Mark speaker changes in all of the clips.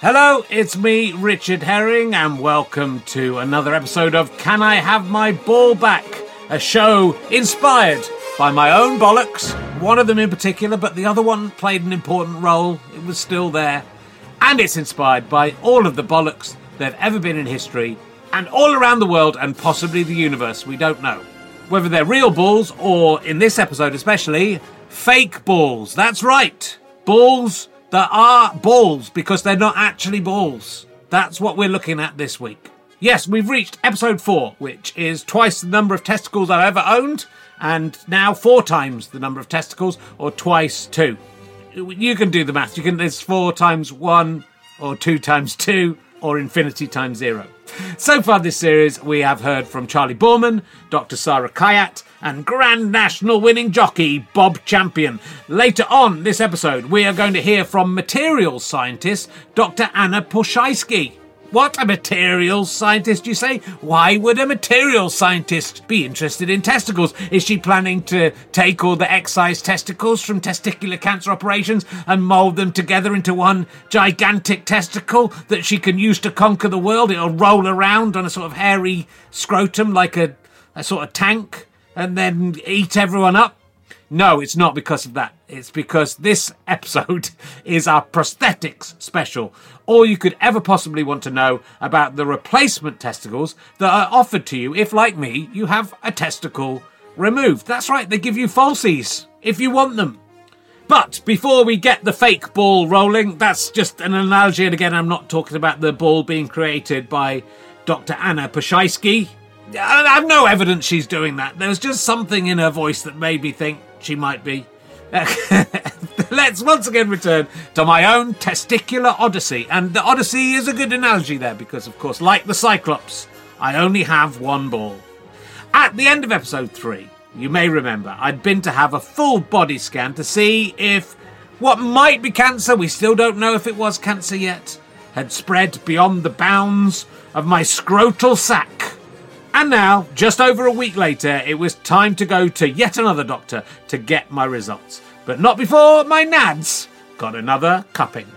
Speaker 1: Hello, it's me, Richard Herring, and welcome to another episode of Can I Have My Ball Back? A show inspired by my own bollocks, one of them in particular, but the other one played an important role. It was still there. And it's inspired by all of the bollocks that have ever been in history and all around the world and possibly the universe. We don't know. Whether they're real balls or, in this episode especially, fake balls. That's right. Balls that are balls because they're not actually balls. That's what we're looking at this week. Yes, we've reached episode four, which is twice the number of testicles I've ever owned, and now four times the number of testicles, or twice two. You can do the math. You can. There's four times one, or two times two, or infinity times zero. So far this series, we have heard from Charley Boorman, Dr. Sara Kayat, and Grand National winning jockey Bob Champion. Later on this episode, we are going to hear from materials scientist Dr. Anna Ploszajski. What, a materials scientist, you say? Why would a materials scientist be interested in testicles? Is she planning to take all the excised testicles from testicular cancer operations and mould them together into one gigantic testicle that she can use to conquer the world? It'll roll around on a sort of hairy scrotum like a, a sort of tank and then eat everyone up? No, it's not because of that. It's because this episode is our prosthetics special. All you could ever possibly want to know about the replacement testicles that are offered to you if, like me, you have a testicle removed. That's right, they give you falsies if you want them. But before we get the fake ball rolling, that's just an analogy, and again, I'm not talking about the ball being created by Dr. Anna Ploszajski. I have no evidence she's doing that. There was just something in her voice that made me think she might be. Let's once again return to my own testicular odyssey. And the odyssey is a good analogy there because, of course, like the Cyclops, I only have one ball. At the end of episode 3, you may remember, I'd been to have a full body scan to see if what might be cancer, we still don't know if it was cancer yet, had spread beyond the bounds of my scrotal sac.
Speaker 2: And now, just over a week later, it was time to go to yet another doctor to get my results. But not before my nads got another cupping.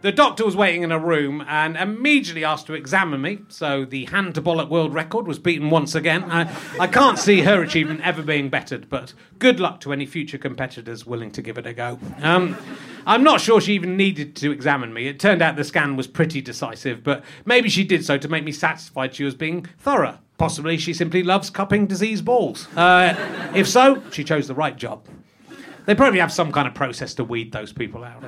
Speaker 2: The doctor was waiting in a room and immediately asked to examine me. So the hand to bollock world record was beaten once again. I, I can't see her achievement ever being bettered, but good luck to any future competitors willing to give it a go. Um, I'm not sure she even needed to examine me. It turned out the scan was pretty decisive, but maybe she did so to make me satisfied she was being thorough. Possibly she simply loves cupping disease balls. Uh, if so, she chose the right job. They probably have some kind of process to weed those people out.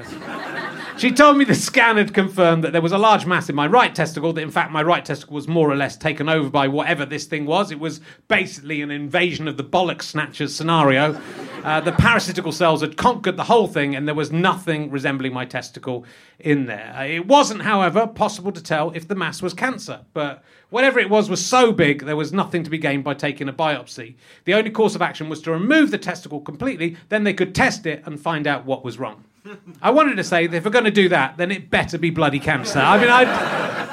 Speaker 2: She told me the scan had confirmed that there was a large mass in my right testicle, that in fact my right testicle was more or less taken over by whatever this thing was. It was basically an invasion of the bollock snatchers scenario. Uh, the parasitical cells had conquered the whole thing, and there was nothing resembling my testicle in there. Uh, it wasn't, however, possible to tell if the mass was cancer, but whatever it was was so big there was nothing to be gained by taking a biopsy. The only course of action was to remove the testicle completely, then they could test it and find out what was wrong. I wanted to say that if we're going to do that, then it better be bloody cancer. I mean, I'd,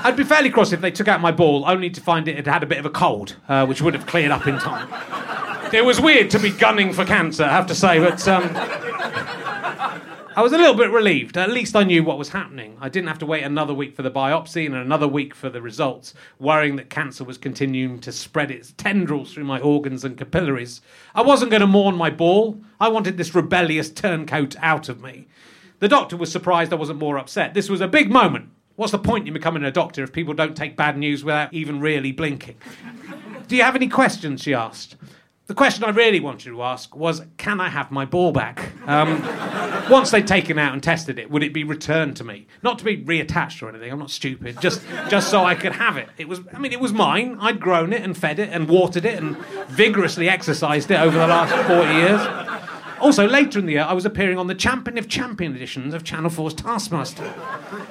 Speaker 2: I'd be fairly cross if they took out my ball only to find it had had a bit of a cold, uh, which would have cleared up in time. It was weird to be gunning for cancer, I have to say, but um, I was a little bit relieved. At least I knew what was happening. I didn't have to wait another week for the biopsy and another week for the results, worrying that cancer was continuing to spread its tendrils through my organs and capillaries. I wasn't going to mourn my ball. I wanted this rebellious turncoat out of me. The doctor was surprised I wasn't more upset. This was a big moment. What's the point in becoming a doctor if people don't take bad news without even really blinking? Do you have any questions? She asked. The question I really wanted to ask was, can I have my ball back? Um, once they'd taken out and tested it, would it be returned to me? Not to be reattached or anything. I'm not stupid. Just, just so I could have it. It was, I mean, it was mine. I'd grown it and fed it and watered it and vigorously exercised it over the last 40 years. Also, later in the year, I was appearing on the Champion of Champion editions of Channel 4's Taskmaster.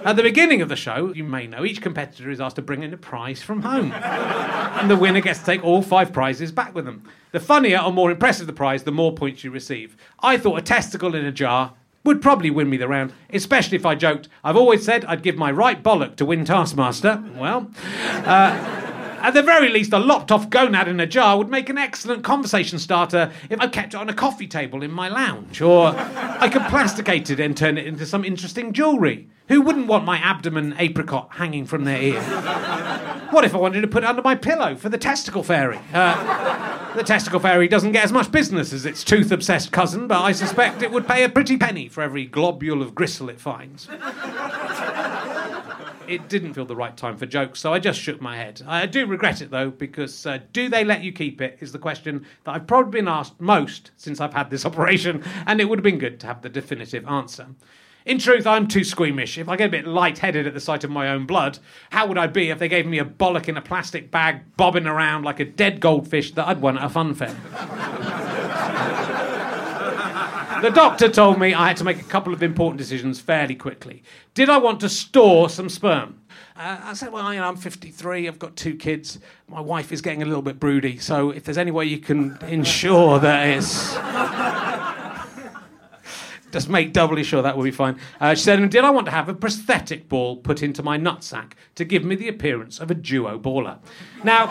Speaker 2: At the beginning of the show, you may know, each competitor is asked to bring in a prize from home. And the winner gets to take all five prizes back with them. The funnier or more impressive the prize, the more points you receive. I thought a testicle in a jar would probably win me the round, especially if I joked. I've always said I'd give my right bollock to win Taskmaster. Well, uh, at the very least, a lopped off gonad in a jar would make an excellent conversation starter if I kept it on a coffee table in my lounge. Or I could plasticate it and turn it into some interesting jewellery. Who wouldn't want my abdomen apricot hanging from their ear? What if I wanted to put it under my pillow for the testicle fairy? Uh, the testicle fairy doesn't get as much business as its tooth obsessed cousin, but I suspect it would pay a pretty penny for every globule of gristle it finds it didn't feel the right time for jokes, so I just shook my head. I do regret it though, because uh, do they let you keep it is the question that I've probably been asked most since I've had this operation, and it would have been good to have the definitive answer. In truth, I'm too squeamish. If I get a bit light-headed at the sight of my own blood, how would I be if they gave me a bollock in a plastic bag bobbing around like a dead goldfish that I'd won at a fun fair? the doctor told me I had to make a couple of important decisions fairly quickly. Did I want to store some sperm? Uh, I said, well, you know, I'm 53, I've got two kids, my wife is getting a little bit broody, so if there's any way you can ensure that it's. Just make doubly sure that will be fine. Uh, she said, Did I want to have a prosthetic ball put into my nutsack to give me the appearance of a duo baller? Now,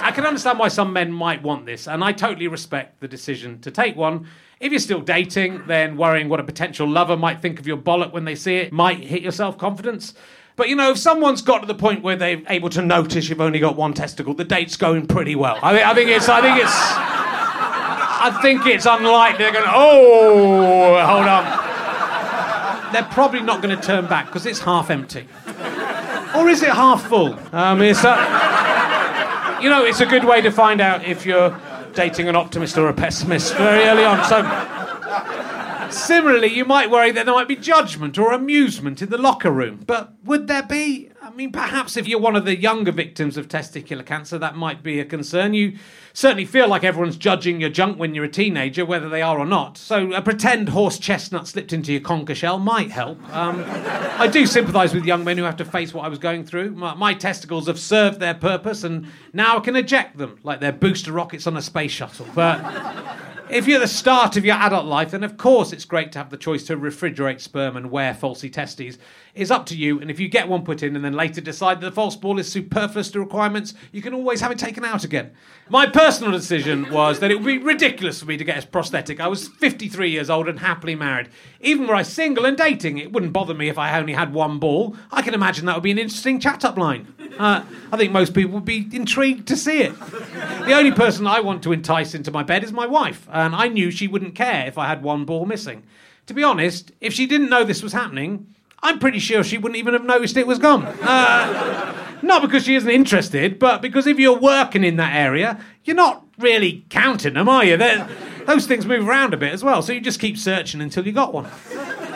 Speaker 2: I can understand why some men might want this, and I totally respect the decision to take one. If you're still dating, then worrying what a potential lover might think of your bollock when they see it might hit your self confidence. But you know, if someone's got to the point where they're able to notice you've only got one testicle, the date's going pretty well. I, mean, I think it's. I think it's. I think it's unlikely they're going. Oh, hold on. They're probably not going to turn back because it's half empty, or is it half full? Um, it's. A, you know, it's a good way to find out if you're dating an optimist or a pessimist very early on. So, similarly, you might worry that there might be judgment or amusement in the locker room. But would there be? I mean, perhaps if you're one of the younger victims of testicular cancer, that might be a concern. You certainly feel like everyone's judging your junk when you're a teenager, whether they are or not. So a pretend horse chestnut slipped into your conker shell might help. Um, I do sympathise with young men who have to face what I was going through. My, my, testicles have served their purpose, and now I can eject them like they're booster rockets on a space shuttle. But If you're the start of your adult life, then of course it's great to have the choice to refrigerate sperm and wear falsy testes. It's up to you, and if you get one put in and then later decide that the false ball is superfluous to requirements, you can always have it taken out again. My personal decision was that it would be ridiculous for me to get a prosthetic. I was 53 years old and happily married. Even were I single and dating, it wouldn't bother me if I only had one ball. I can imagine that would be an interesting chat up line. Uh, I think most people would be intrigued to see it. The only person I want to entice into my bed is my wife, and I knew she wouldn't care if I had one ball missing. To be honest, if she didn't know this was happening, I'm pretty sure she wouldn't even have noticed it was gone. Uh, not because she isn't interested, but because if you're working in that area, you're not really counting them, are you? They're, those things move around a bit as well, so you just keep searching until you got one.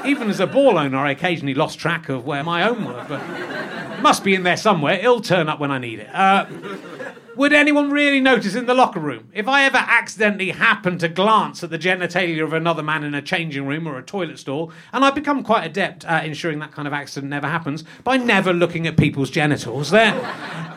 Speaker 2: Even as a ball owner, I occasionally lost track of where my own were, but must be in there somewhere. It'll turn up when I need it. Uh, would anyone really notice in the locker room? If I ever accidentally happen to glance at the genitalia of another man in a changing room or a toilet stall, and I've become quite adept at ensuring that kind of accident never happens by never looking at people's genitals, then,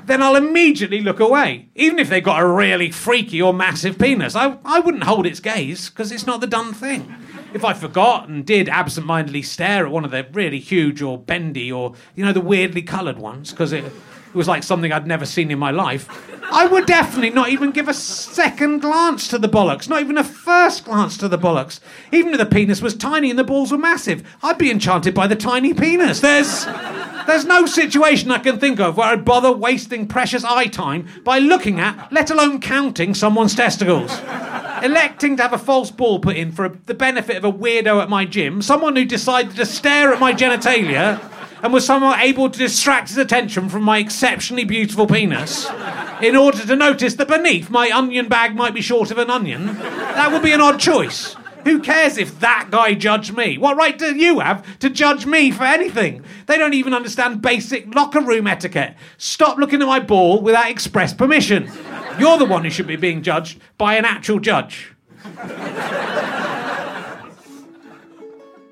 Speaker 2: then I'll immediately look away. Even if they've got a really freaky or massive penis, I, I wouldn't hold its gaze because it's not the done thing. If I forgot and did absent-mindedly stare at one of the really huge or bendy or, you know, the weirdly coloured ones, because it it was like something I'd never seen in my life, I would definitely not even give a second glance to the bollocks, not even a first glance to the bollocks. Even if the penis was tiny and the balls were massive, I'd be enchanted by the tiny penis. There's. There's no situation I can think of where I'd bother wasting precious eye time by looking at, let alone counting, someone's testicles. Electing to have a false ball put in for a, the benefit of a weirdo at my gym, someone who decided to stare at my genitalia and was somehow able to distract his attention from my exceptionally beautiful penis in order to notice that beneath my onion bag might be short of an onion, that would be an odd choice. Who cares if that guy judged me? What right do you have to judge me for anything? They don't even understand basic locker room etiquette. Stop looking at my ball without express permission. You're the one who should be being judged by an actual judge.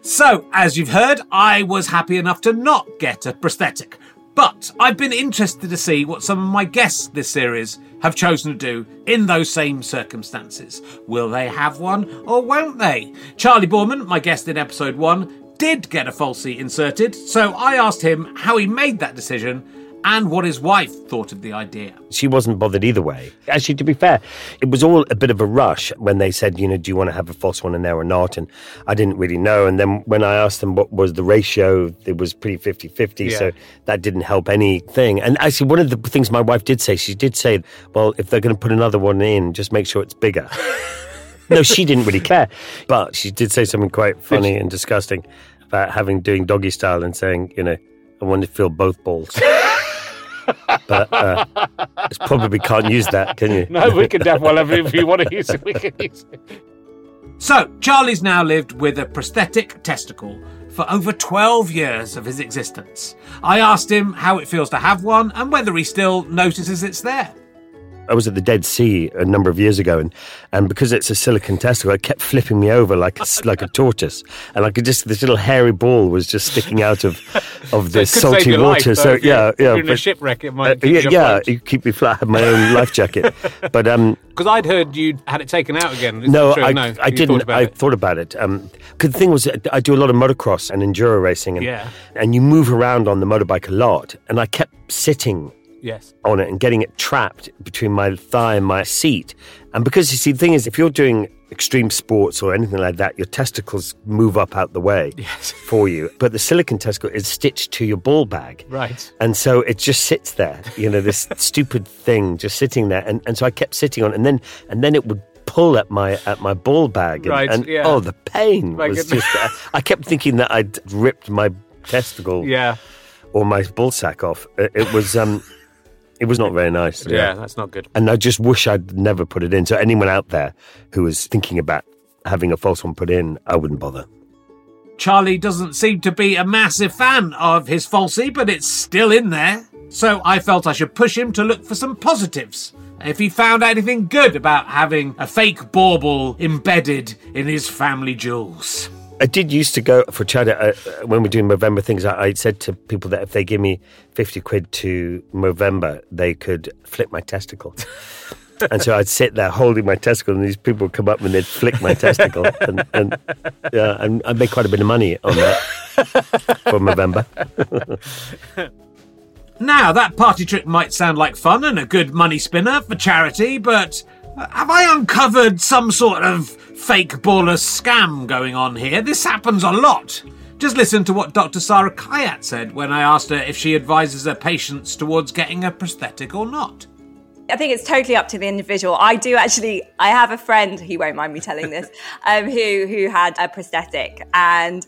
Speaker 2: So, as you've heard, I was happy enough to not get a prosthetic. But I've been interested to see what some of my guests this series have chosen to do in those same circumstances. Will they have one or won't they? Charley Boorman, my guest in episode one, did get a falsie inserted, so I asked him how he made that decision and what his wife thought of the idea.
Speaker 3: She wasn't bothered either way. Actually, to be fair, it was all a bit of a rush when they said, you know, do you want to have a false one in there or not? And I didn't really know. And then when I asked them what was the ratio, it was pretty 50 50.
Speaker 2: Yeah.
Speaker 3: So that didn't help anything. And actually, one of the things my wife did say, she did say, well, if they're going to put another one in, just make sure it's bigger. no, she didn't really care. But she did say something quite funny and disgusting about having doing doggy style and saying, you know, I want to feel both balls. but uh, it's probably can't use that, can you?
Speaker 2: No, we can definitely, well, if you want to use it, we can use it. So, Charley's now lived with a prosthetic testicle for over 12 years of his existence. I asked him how it feels to have one and whether he still notices it's there.
Speaker 3: I was at the Dead Sea a number of years ago, and, and because it's a silicon testicle, it kept flipping me over like a, like a tortoise, and I could just this little hairy ball was just sticking out of of the
Speaker 2: So
Speaker 3: salty water.
Speaker 2: life,
Speaker 3: so yeah, yeah.
Speaker 2: in a shipwreck, it
Speaker 3: uh,
Speaker 2: might keep
Speaker 3: yeah,
Speaker 2: you
Speaker 3: yeah, you keep me flat. I have my own life jacket, but um,
Speaker 2: Because I'd heard you had it taken out again.
Speaker 3: no, I,
Speaker 2: no,
Speaker 3: I
Speaker 2: thought
Speaker 3: didn't.
Speaker 2: about
Speaker 3: I
Speaker 2: it.
Speaker 3: thought about it. Um, 'cause the thing was, I do a lot of motocross and enduro racing, and
Speaker 2: Yeah.
Speaker 3: and you move around on the motorbike a lot, and I kept sitting
Speaker 2: Yes.
Speaker 3: on it and getting it trapped between my thigh and my seat. And because you see, the thing is, if you're doing extreme sports or anything like that, your testicles move up out the way
Speaker 2: Yes.
Speaker 3: for you. But the silicon testicle is stitched to your ball bag.
Speaker 2: Right.
Speaker 3: And so it just sits there, you know, this stupid thing just sitting there. And, and so I kept sitting on it, and then and then it would pull at my at my ball bag. And,
Speaker 2: Right,
Speaker 3: and
Speaker 2: yeah.
Speaker 3: oh, the pain
Speaker 2: My
Speaker 3: was
Speaker 2: goodness.
Speaker 3: just. I, I kept thinking that I'd ripped my testicle
Speaker 2: Yeah.
Speaker 3: or my ball sack off. It, it was um, it was not very nice.
Speaker 2: Yeah, that's not good.
Speaker 3: And I just wish I'd never put it in. So anyone out there who was thinking about having a false one put in, I wouldn't bother.
Speaker 2: Charley doesn't seem to be a massive fan of his falsie, but it's still in there. So I felt I should push him to look for some positives. If he found anything good about having a fake bauble embedded in his family jewels.
Speaker 3: I did used to go for Chad uh, when we're doing Movember things. I, I said to people that if they give me 50 quid to Movember, they could flip my testicle. and so I'd sit there holding my testicle, and these people would come up and they'd flick my testicle, and, and yeah, and I'd make quite a bit of money on that for Movember.
Speaker 2: Now, that party trick might sound like fun and a good money spinner for charity, but have I uncovered some sort of fake baller scam going on here? This happens a lot. Just listen to what Dr. Sara Kayat said when I asked her if she advises her patients towards getting a prosthetic or not.
Speaker 4: I think it's totally up to the individual. I do actually. I have a friend. He won't mind me telling this. Um, who who had a prosthetic, and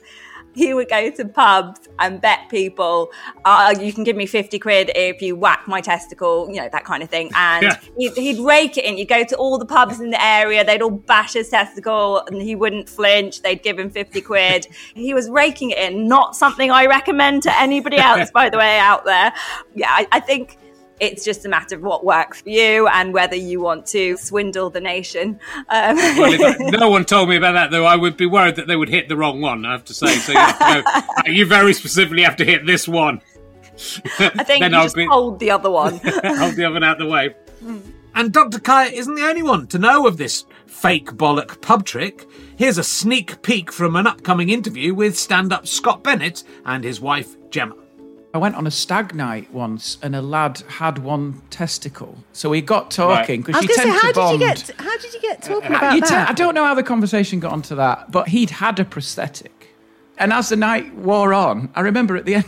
Speaker 4: he would go to pubs and bet people, uh, you can give me 50 quid if you whack my testicle, you know, that kind of thing. And
Speaker 2: Yeah.
Speaker 4: he'd, he'd rake it in. You go to all the pubs in the area, they'd all bash his testicle and he wouldn't flinch. They'd give him 50 quid. he was raking it in, not something I recommend to anybody else, by the way, out there. Yeah, I, I think it's just a matter of what works for you and whether you want to swindle the nation. Um,
Speaker 2: Well, if no one told me about that, though. I would be worried that they would hit the wrong one. I have to say. So you, have to go, you very specifically have to hit this one.
Speaker 4: I think
Speaker 2: Then
Speaker 4: you
Speaker 2: I'll
Speaker 4: just
Speaker 2: be-
Speaker 4: hold the other one.
Speaker 2: Hold the oven out the way. And Dr. Kayat isn't the only one to know of this fake bollock pub trick. Here's a sneak peek from an upcoming interview with stand up Scott Bennett and his wife Jemma.
Speaker 5: I went on a stag night once, and a lad had one testicle. So we got talking because
Speaker 6: was
Speaker 5: you
Speaker 6: going to say,
Speaker 5: tend
Speaker 6: how
Speaker 5: to
Speaker 6: did you
Speaker 5: bond.
Speaker 6: get? How did you get talking
Speaker 5: Uh,
Speaker 6: about
Speaker 5: you te-
Speaker 6: that?
Speaker 5: I don't know how the conversation got onto that, but he'd had a prosthetic. And as the night wore on, I remember at the end,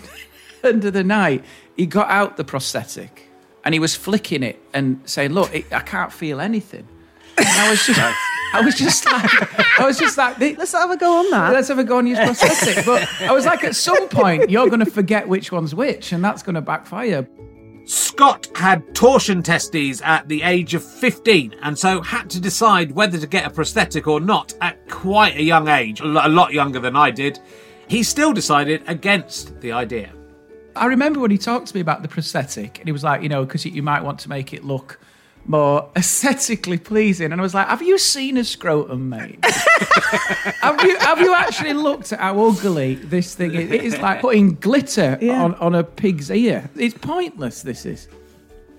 Speaker 5: end of the night, he got out the prosthetic and he was flicking it and saying, "Look, it, I can't feel anything." And I was just, I was just like, I was just like,
Speaker 6: Let's have a go on that.
Speaker 5: Let's have a go on use prosthetic. But I was like, at some point, you're going to forget which one's which, and that's going to backfire.
Speaker 2: Scott had torsion testes at the age of 15 and so had to decide whether to get a prosthetic or not at quite a young age, a a lot younger than I did. He still decided against the idea.
Speaker 5: I remember when he talked to me about the prosthetic, and he was like, you know, because you might want to make it look more aesthetically pleasing. And I was like, have you seen a scrotum, mate? have you have you actually looked at how ugly this thing is? It is like putting glitter
Speaker 6: Yeah.
Speaker 5: on, on a pig's ear. It's pointless, this is.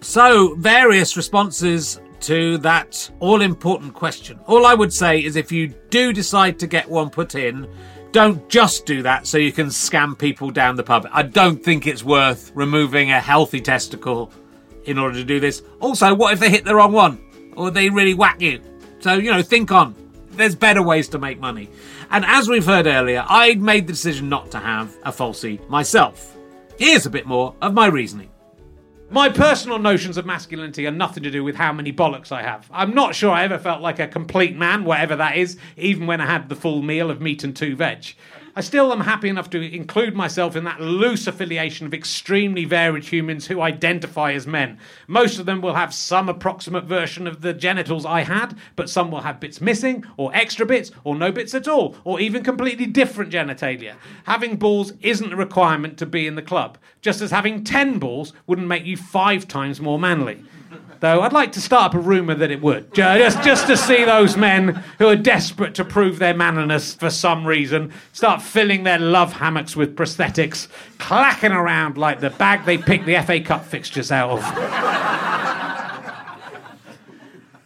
Speaker 2: So, various responses to that all important question. All I would say is if you do decide to get one put in, don't just do that so you can scam people down the pub. I don't think it's worth removing a healthy testicle in order to do this. Also, what if they hit the wrong one? Or they really whack you? So, you know, think on. There's better ways to make money. And as we've heard earlier, I'd made the decision not to have a falsie myself. Here's a bit more of my reasoning. My personal notions of masculinity are nothing to do with how many bollocks I have. I'm not sure I ever felt like a complete man, whatever that is, even when I had the full meal of meat and two veg. I still am happy enough to include myself in that loose affiliation of extremely varied humans who identify as men. Most of them will have some approximate version of the genitals I had, but some will have bits missing, or extra bits, or no bits at all, or even completely different genitalia. Having balls isn't a requirement to be in the club, just as having 10 balls wouldn't make you five times more manly. Though I'd like to start up a rumour that it would, just, just to see those men who are desperate to prove their manliness for some reason start filling their love hammocks with prosthetics, clacking around like the bag they picked the FA Cup fixtures out of.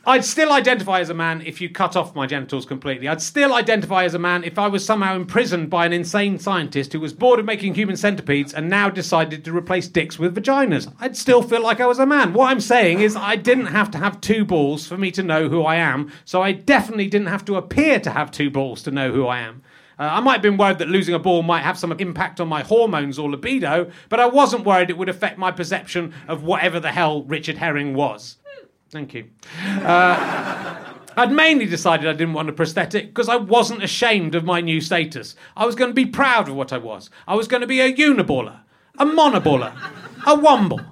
Speaker 2: I'd still identify as a man if you cut off my genitals completely. I'd still identify as a man if I was somehow imprisoned by an insane scientist who was bored of making human centipedes and now decided to replace dicks with vaginas. I'd still feel like I was a man. What I'm saying is, I didn't have to have two balls for me to know who I am, so I definitely didn't have to appear to have two balls to know who I am. Uh, I might have been worried that losing a ball might have some impact on my hormones or libido, but I wasn't worried it would affect my perception of whatever the hell Richard Herring was. Thank you. Uh, I'd mainly decided I didn't want a prosthetic because I wasn't ashamed of my new status. I was going to be proud of what I was. I was going to be a uniballer, a monoballer, a womble.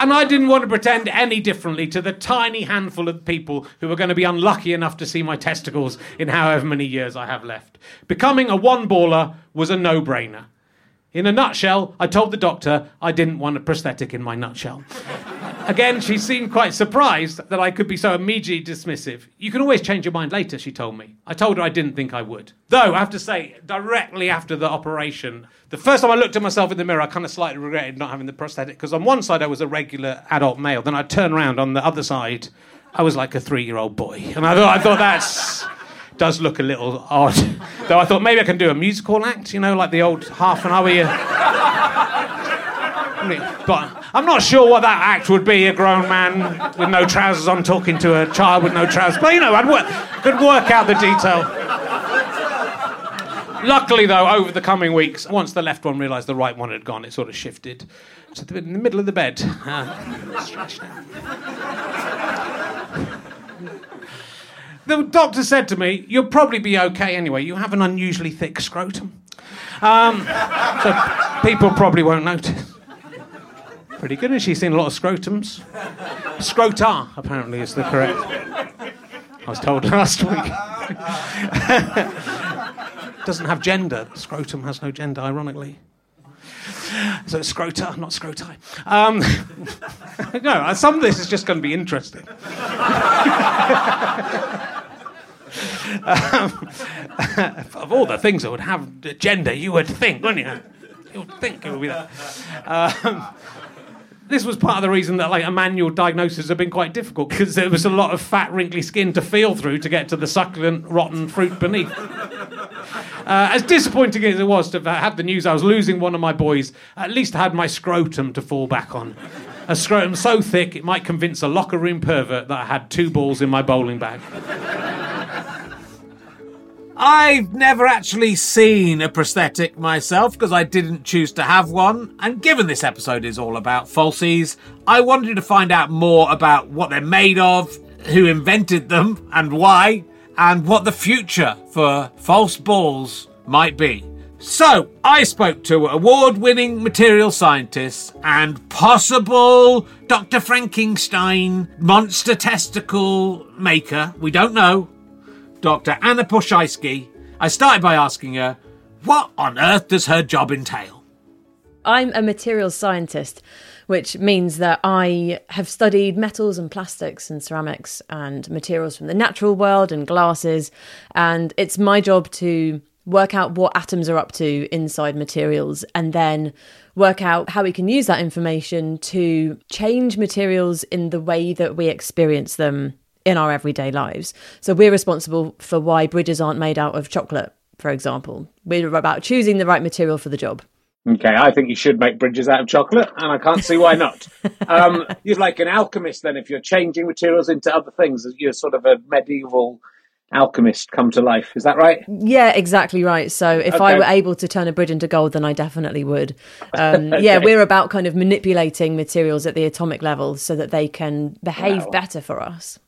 Speaker 2: And I didn't want to pretend any differently to the tiny handful of people who are going to be unlucky enough to see my testicles in however many years I have left. Becoming a one baller was a no brainer. In a nutshell, I told the doctor I didn't want a prosthetic in my nutshell. Again, she seemed quite surprised that I could be so immediately dismissive. You can always change your mind later, she told me. I told her I didn't think I would. Though, I have to say, directly after the operation, the first time I looked at myself in the mirror, I kind of slightly regretted not having the prosthetic because on one side I was a regular adult male, then I turned around on the other side, I was like a three year old boy. And I thought, I thought that's. Does look a little odd. Though I thought maybe I can do a musical act, you know, like the old half an hour. But I'm not sure what that act would be a grown man with no trousers on talking to a child with no trousers. But you know, I'd work, could work out the detail. Luckily, though, over the coming weeks, once the left one realised the right one had gone, it sort of shifted the, in the middle of the bed. Uh. The doctor said to me, You'll probably be okay anyway. You have an unusually thick scrotum. Um, so people probably won't notice. Pretty good, and she's seen a lot of scrotums. Scrotar, apparently, is the correct. I was told last week. Doesn't have gender. Scrotum has no gender, ironically. So it's not scroti. Um, no, some of this is just going to be interesting. Um, of all the things that would have gender, you would think, wouldn't you? You would think it would be that. Um, this was part of the reason that like a manual diagnosis had been quite difficult because there was a lot of fat, wrinkly skin to feel through to get to the succulent, rotten fruit beneath. Uh, as disappointing as it was to have the news I was losing one of my boys, at least I had my scrotum to fall back on. A scrotum so thick it might convince a locker room pervert that I had two balls in my bowling bag.
Speaker 1: I've never actually seen a prosthetic myself because I didn't choose to have one. And given this episode is all about falsies, I wanted to find out more about what they're made of, who invented them and why, and what the future for false balls might be. So, I spoke to award winning material scientists and possible Dr. Frankenstein monster testicle maker, we don't know, Dr. Anna Ploszajski, I started by asking her, what on earth does her job entail?
Speaker 7: I'm a materials scientist, which means that I have studied metals and plastics and ceramics and materials from the natural world and glasses. And it's my job to work out what atoms are up to inside materials and then work out how we can use that information to change materials in the way that we experience them in our everyday lives. So we're responsible for why bridges aren't made out of chocolate, for example. We're about choosing the right material for the job.
Speaker 2: Okay, I think you should make bridges out of chocolate, and I can't see why not. um, you're like an alchemist then, if you're changing materials into other things. You're sort of a medieval alchemist come to life. Is that right?
Speaker 7: Yeah, exactly right. So if
Speaker 2: Okay.
Speaker 7: I were able to turn a bridge into gold, then I definitely would. Um,
Speaker 2: Okay.
Speaker 7: Yeah, we're about kind of manipulating materials at the atomic level so that they can behave
Speaker 2: Wow.
Speaker 7: better for us.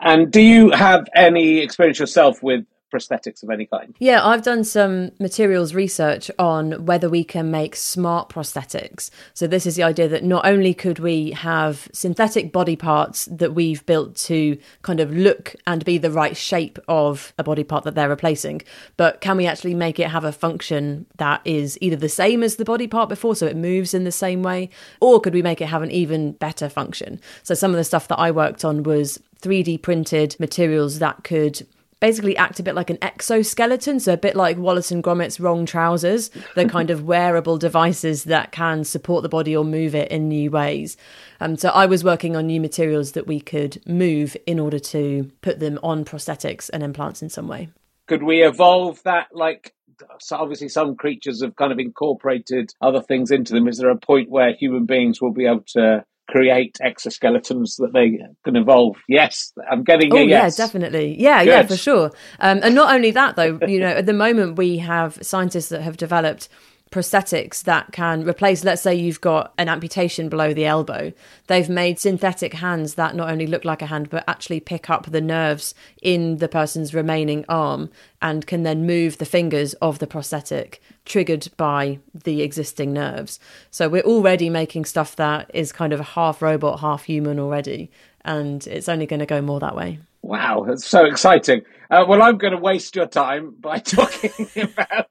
Speaker 2: And do you have any experience yourself with prosthetics of any kind?
Speaker 7: Yeah, I've done some materials research on whether we can make smart prosthetics. So, this is the idea that not only could we have synthetic body parts that we've built to kind of look and be the right shape of a body part that they're replacing, but can we actually make it have a function that is either the same as the body part before, so it moves in the same way, or could we make it have an even better function? So, some of the stuff that I worked on was 3D printed materials that could basically act a bit like an exoskeleton, so a bit like Wallace and Gromit's wrong trousers. They're kind of wearable devices that can support the body or move it in new ways. Um, so I was working on new materials that we could move in order to put them on prosthetics and implants in some way.
Speaker 2: Could we evolve that? Like, so obviously, some creatures have kind of incorporated other things into them. Is there a point where human beings will be able to create exoskeletons that they can evolve? Yes, I'm getting
Speaker 7: Oh
Speaker 2: yes.
Speaker 7: yeah, definitely. Yeah, yeah, for sure. Um, and not only that, though, you know, at the moment we have scientists that have developed prosthetics that can replace let's say you've got an amputation below the elbow they've made synthetic hands that not only look like a hand but actually pick up the nerves in the person's remaining arm and can then move the fingers of the prosthetic triggered by the existing nerves. So we're already making stuff that is kind of half robot half human already and it's only going to go more that way
Speaker 2: Wow, that's so exciting. Uh, well, I'm going to waste your time by talking about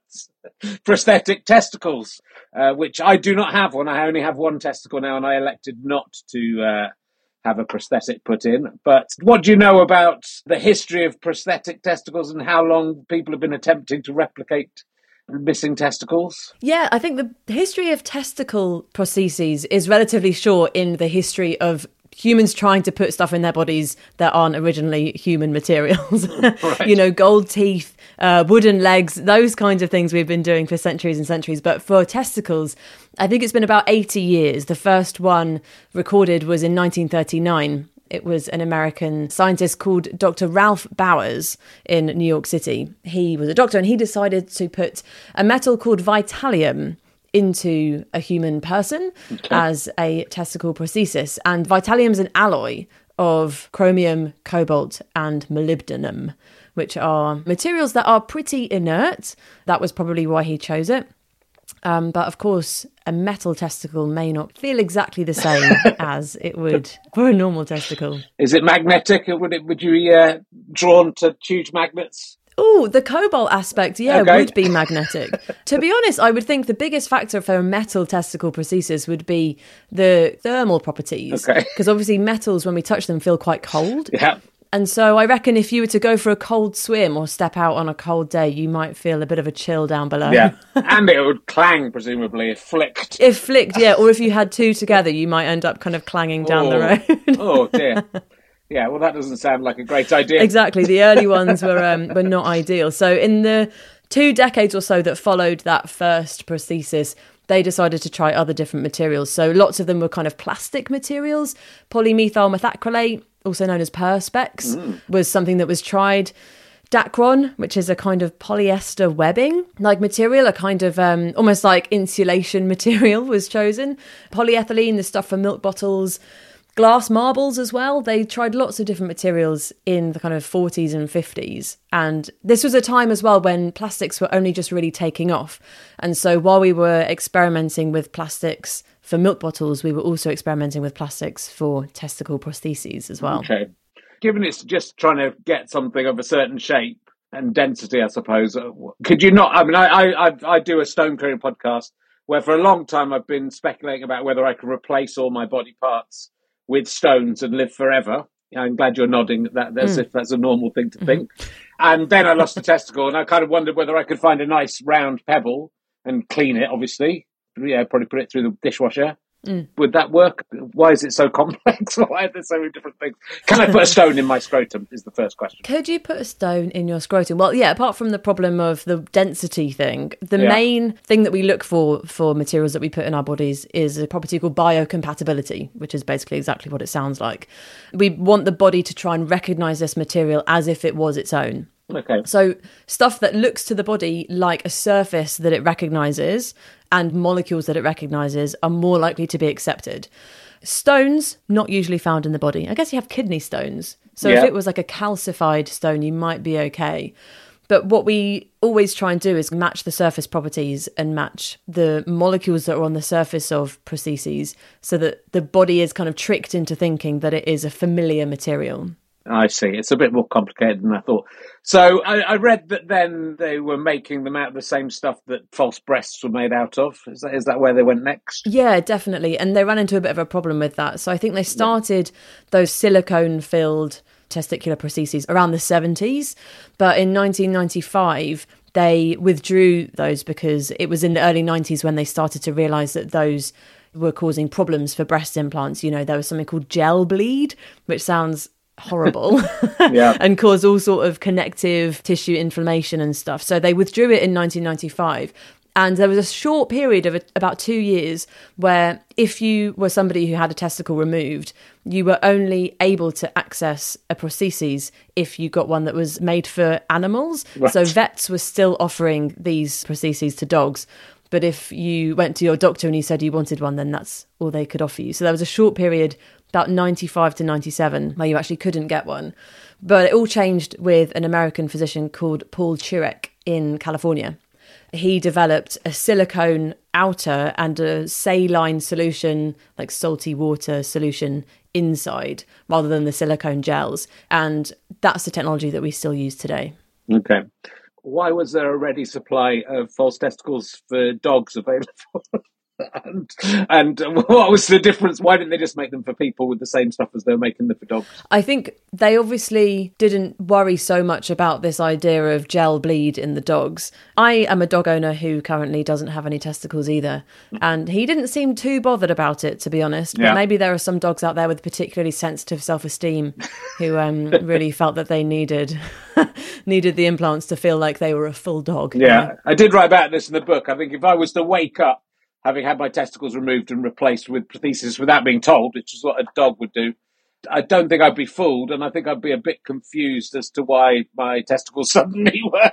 Speaker 2: prosthetic testicles, uh, which I do not have one. I only have one testicle now, and I elected not to uh,
Speaker 1: have a prosthetic put in. But what do you know about the history of prosthetic testicles and how long people have been attempting to replicate missing testicles?
Speaker 7: Yeah, I think the history of testicle prostheses is relatively short in the history of humans trying to put stuff in their bodies that aren't originally human materials. you know, gold teeth, uh, wooden legs, those kinds of things we've been doing for centuries and centuries. But for testicles, I think it's been about 80 years. The first one recorded was in 1939. It was an American scientist called Dr. Ralph Bowers in New York City. He was a doctor and he decided to put a metal called Vitallium into a human person okay. as a testicle prosthesis. And Vitallium is an alloy of chromium, cobalt, and molybdenum, which are materials that are pretty inert. That was probably why he chose it. Um, but of course, a metal testicle may not feel exactly the same as it would for a normal testicle.
Speaker 1: Is it magnetic? Would it? Would you be uh, drawn to huge magnets?
Speaker 7: Oh, the cobalt aspect, yeah, okay. would be magnetic. to be honest, I would think the biggest factor for a metal testicle prosthesis would be the thermal properties.
Speaker 1: Okay.
Speaker 7: Because obviously, metals, when we touch them, feel quite cold.
Speaker 1: Yeah.
Speaker 7: And so I reckon if you were to go for a cold swim or step out on a cold day, you might feel a bit of a chill down below.
Speaker 1: Yeah. and it would clang, presumably, if flicked.
Speaker 7: If flicked, yeah. Or if you had two together, you might end up kind of clanging down
Speaker 1: oh.
Speaker 7: the road.
Speaker 1: oh, dear. Yeah, well, that doesn't sound like a great idea.
Speaker 7: Exactly. The early ones were um, were not ideal. So in the two decades or so that followed that first prosthesis, they decided to try other different materials. So lots of them were kind of plastic materials. Polymethyl methacrylate, also known as perspex, mm. was something that was tried. Dacron, which is a kind of polyester webbing like material, a kind of um, almost like insulation material, was chosen. Polyethylene, the stuff for milk bottles glass marbles as well. They tried lots of different materials in the kind of 40s and 50s. And this was a time as well when plastics were only just really taking off. And so while we were experimenting with plastics for milk bottles, we were also experimenting with plastics for testicle prostheses as well.
Speaker 1: Okay. Given it's just trying to get something of a certain shape and density, I suppose, uh, could you not? I mean, I, I, I do a stone clearing podcast where for a long time I've been speculating about whether I can replace all my body parts with stones and live forever. I'm glad you're nodding at that as mm. if that's a normal thing to mm-hmm. think. And then I lost a testicle and I kind of wondered whether I could find a nice round pebble and clean it, obviously. Yeah, probably put it through the dishwasher Mm. Would that work? Why is it so complex? Why are there so many different things? Can I put a stone in my scrotum? Is the first question.
Speaker 7: Could you put a stone in your scrotum? Well, yeah. Apart from the problem of the density thing, the yeah. main thing that we look for for materials that we put in our bodies is a property called biocompatibility, which is basically exactly what it sounds like. We want the body to try and recognize this material as if it was its own.
Speaker 1: Okay.
Speaker 7: So stuff that looks to the body like a surface that it recognizes and molecules that it recognizes are more likely to be accepted. Stones not usually found in the body. I guess you have kidney stones. So yeah. if it was like a calcified stone, you might be okay. But what we always try and do is match the surface properties and match the molecules that are on the surface of prostheses so that the body is kind of tricked into thinking that it is a familiar material.
Speaker 1: I see. It's a bit more complicated than I thought. So I, I, read that then they were making them out of the same stuff that false breasts were made out of. Is that, is that where they went next?
Speaker 7: Yeah, definitely. And they ran into a bit of a problem with that. So I think they started those silicone filled testicular prostheses around the 70s. But in 1995, they withdrew those because it was in the early 90s when they started to realize that those were causing problems for breast implants. You know, there was something called gel bleed, which sounds horrible
Speaker 1: yeah.
Speaker 7: and cause all sort of connective tissue inflammation and stuff. So they withdrew it in 1995. And there was a short period of about two years where, if you were somebody who had a testicle removed, you were only able to access a prosthesis if you got one that was made for animals. Right. So vets were still offering these prostheses to dogs. But if you went to your doctor and you said you wanted one, then that's all they could offer you. So there was a short period about 95 to 97 where you actually couldn't get one. But it all changed with an American physician called Paul Chirek in California. He developed a silicone outer and a saline solution, like salty water solution inside, rather than the silicone gels. And that's the technology that we still use today.
Speaker 1: Okay. Why was there a ready supply of false testicles for dogs available? and, and what was the difference? Why didn't they just make them for people with the same stuff as they were making them for dogs?
Speaker 7: I think they obviously didn't worry so much about this idea of gel bleed in the dogs. I am a dog owner who currently doesn't have any testicles either, and he didn't seem too bothered about it, to be honest. But
Speaker 1: Yeah.
Speaker 7: maybe there are some dogs out there with particularly sensitive self-esteem who um, really felt that they needed needed the implants to feel like they were a full dog.
Speaker 1: Yeah, I did write about this in the book. I think if I was to wake up having had my testicles removed and replaced with prosthesis without being told, which is what a dog would do, I don't think I'd be fooled, and I think I'd be a bit confused as to why my testicles suddenly were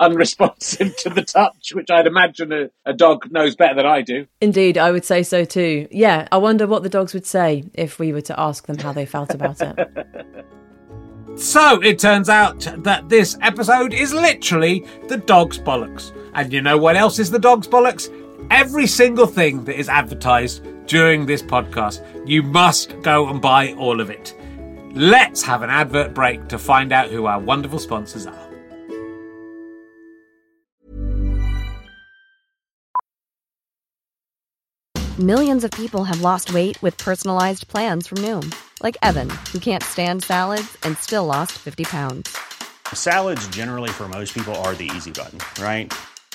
Speaker 1: unresponsive to the touch, which I'd imagine a, a dog knows better than I do.
Speaker 7: Indeed, I would say so too. Yeah, I wonder what the dogs would say if we were to ask them how they felt about it.
Speaker 2: So it turns out that this episode is literally the dog's bollocks. And you know what else is the dog's bollocks? Every single thing that is advertised during this podcast. You must go and buy all of it. Let's have an advert break to find out who our wonderful sponsors are.
Speaker 8: Millions of people have lost weight with personalized plans from Noom, like Evan, who can't stand salads and still lost 50 pounds.
Speaker 9: Salads, generally, for most people, are the easy button, right?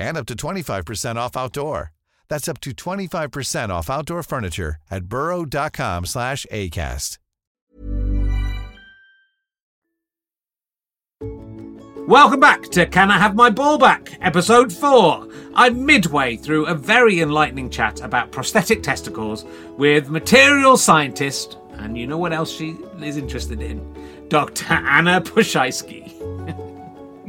Speaker 10: and up to 25% off outdoor. That's up to 25% off outdoor furniture at burrow.com slash ACAST.
Speaker 2: Welcome back to Can I Have My Ball Back, episode 4. I'm midway through a very enlightening chat about prosthetic testicles with material scientist, and you know what else she is interested in? Dr. Anna Ploszajski.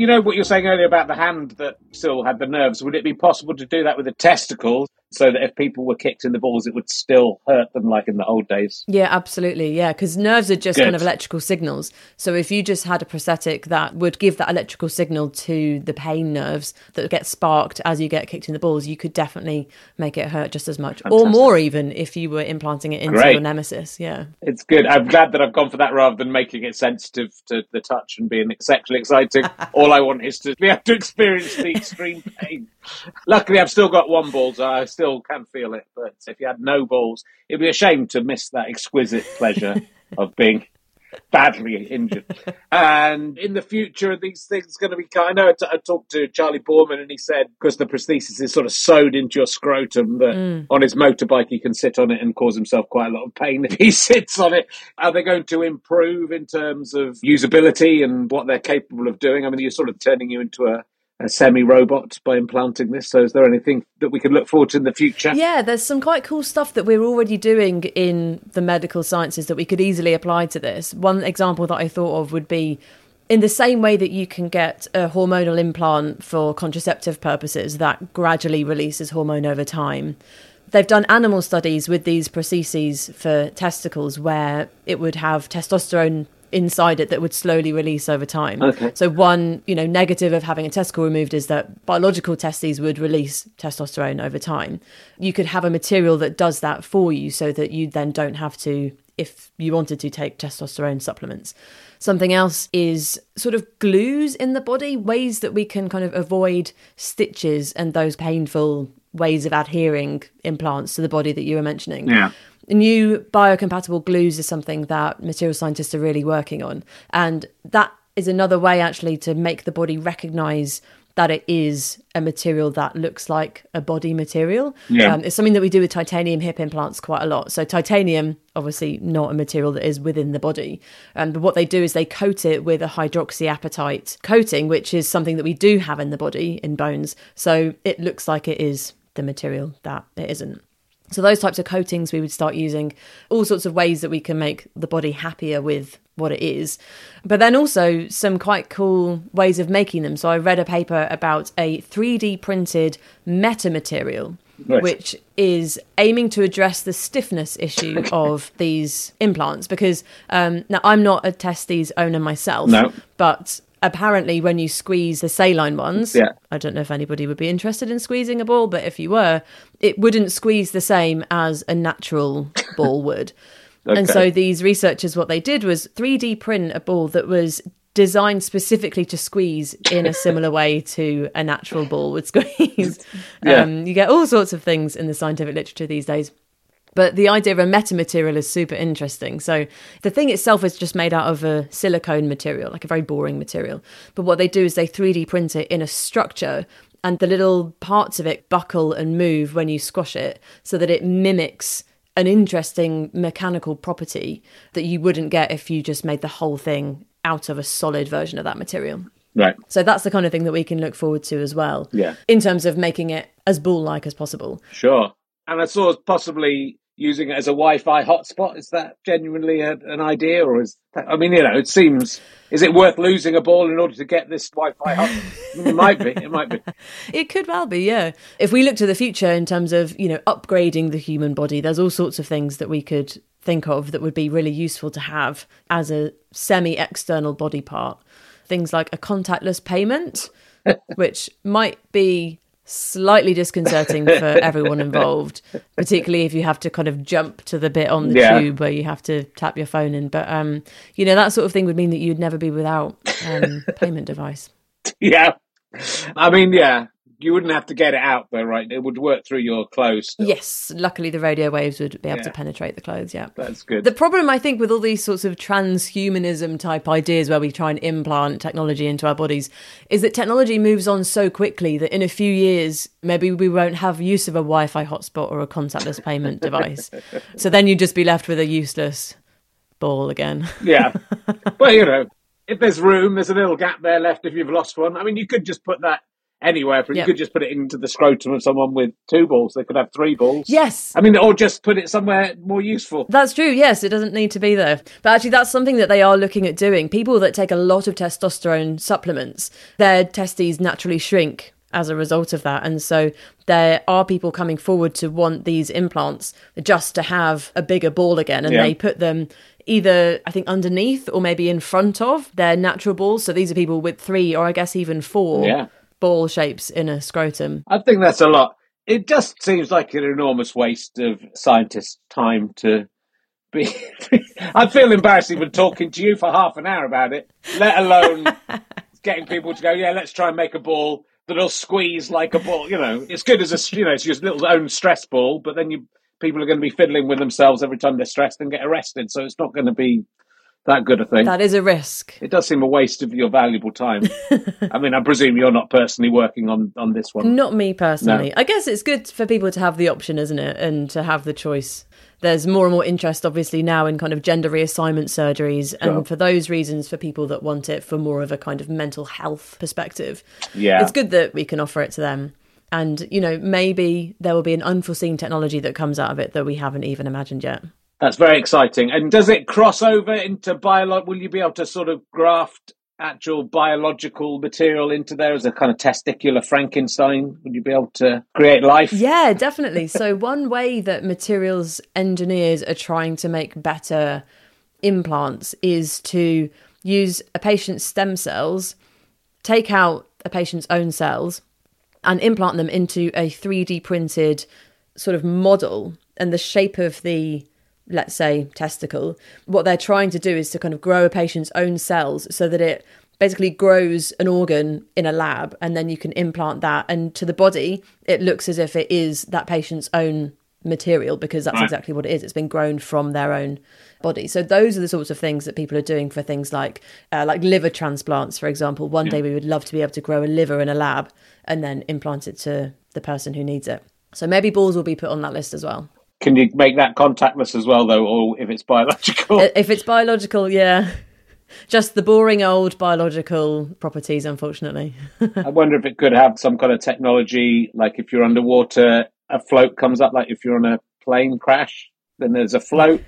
Speaker 1: You know what you're saying earlier about the hand that still had the nerves. Would it be possible to do that with a testicle so that if people were kicked in the balls, it would still hurt them like in the old days?
Speaker 7: Yeah, absolutely. Yeah, because nerves are just
Speaker 1: Good.
Speaker 7: kind of electrical signals. So if you just had a prosthetic that would give that electrical signal to the pain nerves that get sparked as you get kicked in the balls, you could definitely make it hurt just as much, or more even if you were implanting it into
Speaker 1: Great.
Speaker 7: your nemesis. Yeah.
Speaker 1: It's good. I'm glad that I've gone for that rather than making it sensitive to the touch and being sexually exciting. All I want is to be able to experience the extreme pain. Luckily, I've still got one ball, so I still can feel it. But if you had no balls, it'd be a shame to miss that exquisite pleasure of being badly injured. And in the future, are these things going to be? I know I t- I talked to Charley Boorman, and he said because the prosthesis is sort of sewed into your scrotum, that
Speaker 7: Mm.
Speaker 1: on his motorbike he can sit on it and cause himself quite a lot of pain if he sits on it. Are they going to improve in terms of usability and what they're capable of doing? I mean, you're sort of turning you into a a semi-robot by implanting this. So, is there anything that we can look forward to in the future?
Speaker 7: Yeah, there's some quite cool stuff that we're already doing in the medical sciences that we could easily apply to this. One example that I thought of would be in the same way that you can get a hormonal implant for contraceptive purposes that gradually releases hormone over time. They've done animal studies with these prostheses for testicles where it would have testosterone inside it that would slowly release over time.
Speaker 1: Okay.
Speaker 7: So one, you know, negative of having a testicle removed is that biological testes would release testosterone over time. You could have a material that does that for you so that you then don't have to if you wanted to take testosterone supplements. Something else is sort of glues in the body, ways that we can kind of avoid stitches and those painful ways of adhering implants to the body that you were mentioning.
Speaker 1: Yeah.
Speaker 7: New biocompatible glues is something that material scientists are really working on. And that is another way, actually, to make the body recognize that it is a material that looks like a body material.
Speaker 11: Yeah.
Speaker 7: Um, it's something that we do with titanium hip implants quite a lot. So, titanium, obviously, not a material that is within the body. Um, but what they do is they coat it with a hydroxyapatite coating, which is something that we do have in the body in bones. So, it looks like it is the material that it isn't. So those types of coatings we would start using all sorts of ways that we can make the body happier with what it is. But then also some quite cool ways of making them. So I read a paper about a 3D printed metamaterial
Speaker 11: Right.
Speaker 7: which is aiming to address the stiffness issue of these implants because um, now I'm not a testes owner myself,
Speaker 11: No.
Speaker 7: but apparently when you squeeze the saline ones,
Speaker 11: Yeah.
Speaker 7: I don't know if anybody would be interested in squeezing a ball, but if you were, it wouldn't squeeze the same as a natural ball would. And so these researchers, what they did was 3D print a ball that was designed specifically to squeeze in a similar way to a natural ball would squeeze.
Speaker 11: Yeah.
Speaker 7: Um, you get all sorts of things in the scientific literature these days. But the idea of a metamaterial is super interesting. So the thing itself is just made out of a silicone material, like a very boring material. But what they do is they 3D print it in a structure and the little parts of it buckle and move when you squash it so that it mimics an interesting mechanical property that you wouldn't get if you just made the whole thing out of a solid version of that material.
Speaker 11: Right.
Speaker 7: So that's the kind of thing that we can look forward to as well.
Speaker 11: Yeah.
Speaker 7: In terms of making it as ball like as possible.
Speaker 11: Sure. And I saw possibly using it as a Wi-Fi hotspot. Is that genuinely a, an idea, or is that, I mean, you know, it seems. Is it worth losing a ball in order to get this Wi-Fi hotspot? it might be. It might be.
Speaker 7: It could well be, yeah. If we look to the future in terms of, you know, upgrading the human body, there's all sorts of things that we could think of that would be really useful to have as a semi external body part. Things like a contactless payment, which might be slightly disconcerting for everyone involved, particularly if you have to kind of jump to the bit on the
Speaker 11: Yeah.
Speaker 7: tube where you have to tap your phone in. But, um, you know, that sort of thing would mean that you'd never be without um, a payment device.
Speaker 11: Yeah. I mean, yeah. You wouldn't have to get it out though, right? It would work through your clothes. still.
Speaker 7: Yes, luckily the radio waves would be able to penetrate the clothes. Yeah,
Speaker 11: That's good.
Speaker 7: The problem, I think, with all these sorts of transhumanism type ideas where we try and implant technology into our bodies is that technology moves on so quickly that in a few years, maybe we won't have use of a Wi Fi hotspot or a contactless payment device. So then you'd just be left with a useless ball again.
Speaker 11: Yeah. well, you know, if there's room, there's a little gap there left if you've lost one. I mean, you could just put that anywhere. You could just put it into the scrotum of someone with two balls. They could have three balls.
Speaker 7: Yes.
Speaker 11: I mean, or just put it somewhere more useful.
Speaker 7: That's true. Yes, it doesn't need to be there. But actually, that's something that they are looking at doing. People that take a lot of testosterone supplements, their testes naturally shrink as a result of that. And so there are people coming forward to want these implants just to have a bigger ball again. And
Speaker 11: Yeah.
Speaker 7: they put them either, I think, underneath or maybe in front of their natural balls. So these are people with three or I guess even four
Speaker 11: Yeah.
Speaker 7: Ball shapes in a scrotum.
Speaker 11: I think that's a lot. It just seems like an enormous waste of scientists' time to be. I feel embarrassed even talking to you for half an hour about it, let alone getting people to go, yeah, let's try and make a ball that'll squeeze like a ball. You know, it's good as a, you know, it's your little own stress ball, but then you people are going to be fiddling with themselves every time they're stressed and get arrested. So it's not going to be that good a thing.
Speaker 7: That is a risk.
Speaker 11: it does seem a waste of your valuable time. I mean, I presume you're not personally working on, on this one.
Speaker 7: Not me personally.
Speaker 11: No.
Speaker 7: I guess it's good for people to have the option, isn't it? And to have the choice. There's more and more interest, obviously, now in kind of gender reassignment surgeries.
Speaker 11: Sure.
Speaker 7: And for those reasons, for people that want it for more of a kind of mental health perspective,
Speaker 11: Yeah.
Speaker 7: it's good that we can offer it to them. And, you know, maybe there will be an unforeseen technology that comes out of it that we haven't even imagined yet.
Speaker 11: That's very exciting. And does it cross over into biolog? Will you be able to sort of graft actual biological material into there as a kind of testicular Frankenstein? Would you be able to create life?
Speaker 7: Yeah, definitely. so, one way that materials engineers are trying to make better implants is to use a patient's stem cells, take out a patient's own cells, and implant them into a 3D printed sort of model and the shape of the let's say testicle what they're trying to do is to kind of grow a patient's own cells so that it basically grows an organ in a lab and then you can implant that and to the body it looks as if it is that patient's own material because that's
Speaker 11: Right.
Speaker 7: exactly what it is. It's been grown from their own body. So those are the sorts of things that people are doing for things like uh, like liver transplants, for example. One day we would love to be able to grow a liver in a lab and then implant it to the person who needs it. So maybe balls will be put on that list as well.
Speaker 11: Can you make that contactless as well, though, or if it's biological?
Speaker 7: If it's biological, yeah. Just the boring old biological properties, unfortunately.
Speaker 11: I wonder if it could have some kind of technology, like if you're underwater, a float comes up, like if you're on a plane crash, then there's a float.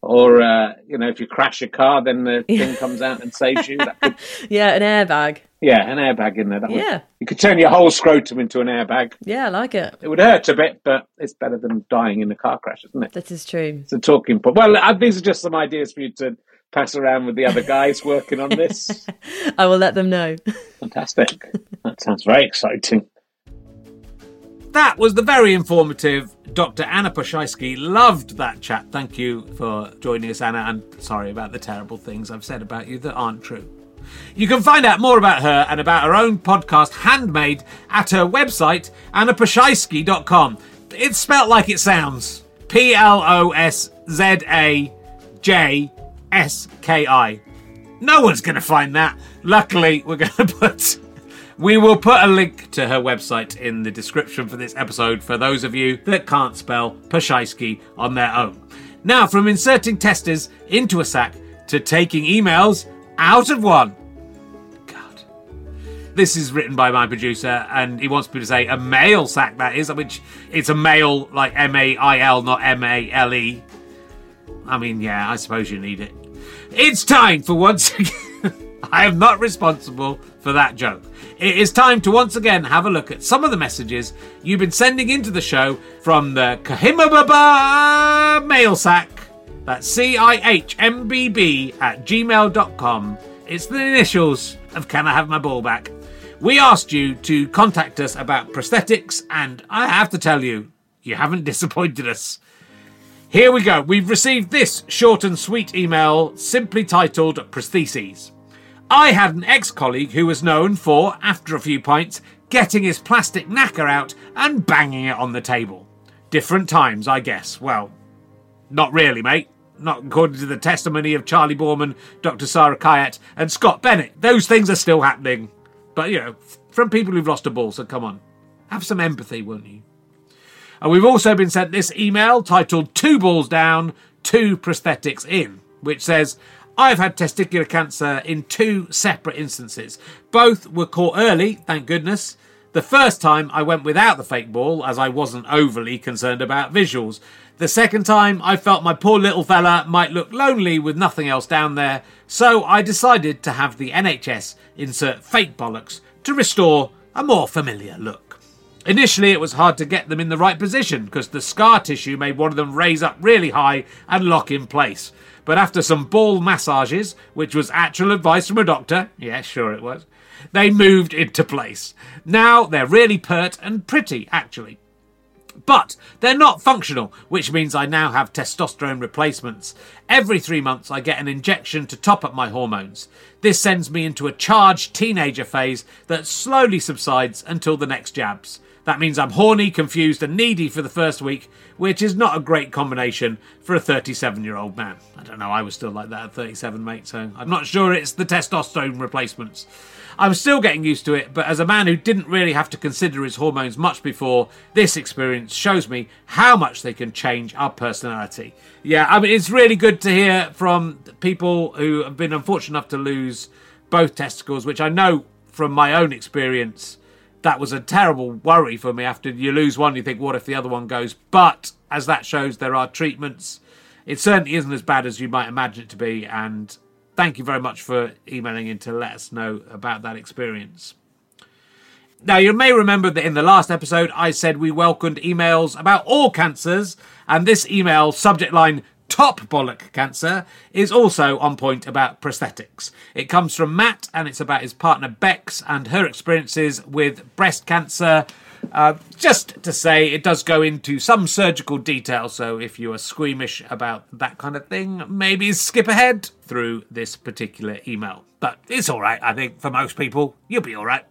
Speaker 11: Or, uh, you know, if you crash a car, then the thing comes out and saves you. Could,
Speaker 7: yeah, an airbag.
Speaker 11: Yeah, an airbag in there. That would-
Speaker 7: Yeah.
Speaker 11: you could turn your whole scrotum into an airbag.
Speaker 7: Yeah, I like it.
Speaker 11: It would hurt a bit, but it's better than dying in a car crash, isn't it?
Speaker 7: That is true.
Speaker 11: It's a talking point. Well, uh, these are just some ideas for you to pass around with the other guys working on this.
Speaker 7: I will let them know.
Speaker 11: Fantastic. That sounds very exciting.
Speaker 1: That was the very informative Dr. Anna Ploszajski. Loved that chat. Thank you for joining us, Anna, and sorry about the terrible things I've said about you that aren't true. You can find out more about her and about her own podcast, Handmade, at her website, annaploszajski.com. It's spelt like it sounds P L O S Z A J S K I. No one's going to find that. Luckily, we're going to put. We will put a link to her website in the description for this episode for those of you that can't spell Ploszajski on their own. Now, from inserting testers into a sack to taking emails out of one. This is written by my producer, and he wants me to say a mail sack, that is, which it's a mail like M A I L, not M A L E. I mean, yeah, I suppose you need it. It's time for once again. I am not responsible for that joke. It is time to once again have a look at some of the messages you've been sending into the show from the Kahimababa mail sack. That's C I H M B B at gmail.com. It's the initials of Can I Have My Ball Back? We asked you to contact us about prosthetics, and I have to tell you, you haven't disappointed us. Here we go. We've received this short and sweet email simply titled Prostheses. I had an ex colleague who was known for, after a few pints, getting his plastic knacker out and banging it on the table. Different times, I guess. Well, not really, mate. Not according to the testimony of Charley Boorman, Dr. Sara Kayat, and Scott Bennett. Those things are still happening. But, you know, from people who've lost a ball, so come on. Have some empathy, won't you? And we've also been sent this email titled Two Balls Down, Two Prosthetics In, which says, I've had testicular cancer in two separate instances. Both were caught early, thank goodness. The first time I went without the fake ball as I wasn't overly concerned about visuals. The second time I felt my poor little fella might look lonely with nothing else down there, so I decided to have the NHS insert fake bollocks to restore a more familiar look. Initially, it was hard to get them in the right position because the scar tissue made one of them raise up really high and lock in place. But after some ball massages, which was actual advice from a doctor, yes, sure it was, they moved into place. Now they're really pert and pretty, actually. But they're not functional, which means I now have testosterone replacements. Every three months, I get an injection to top up my hormones. This sends me into a charged teenager phase that slowly subsides until the next jabs. That means I'm horny, confused, and needy for the first week, which is not a great combination for a 37 year old man. I don't know, I was still like that at 37, mate, so I'm not sure it's the testosterone replacements. I'm still getting used to it, but as a man who didn't really have to consider his hormones much before, this experience shows me how much they can change our personality. Yeah, I mean, it's really good to hear from people who have been unfortunate enough to lose both testicles, which I know from my own experience that was a terrible worry for me. After you lose one, you think, what if the other one goes? But as that shows, there are treatments. It certainly isn't as bad as you might imagine it to be. And thank you very much for emailing in to let us know about that experience. Now, you may remember that in the last episode, I said we welcomed emails about all cancers, and this email, subject line top bollock cancer, is also on point about prosthetics. It comes from Matt, and it's about his partner Bex and her experiences with breast cancer. Uh, just to say, it does go into some surgical detail, so if you are squeamish about that kind of thing, maybe skip ahead through this particular email. But it's alright, I think, for most people. You'll be alright.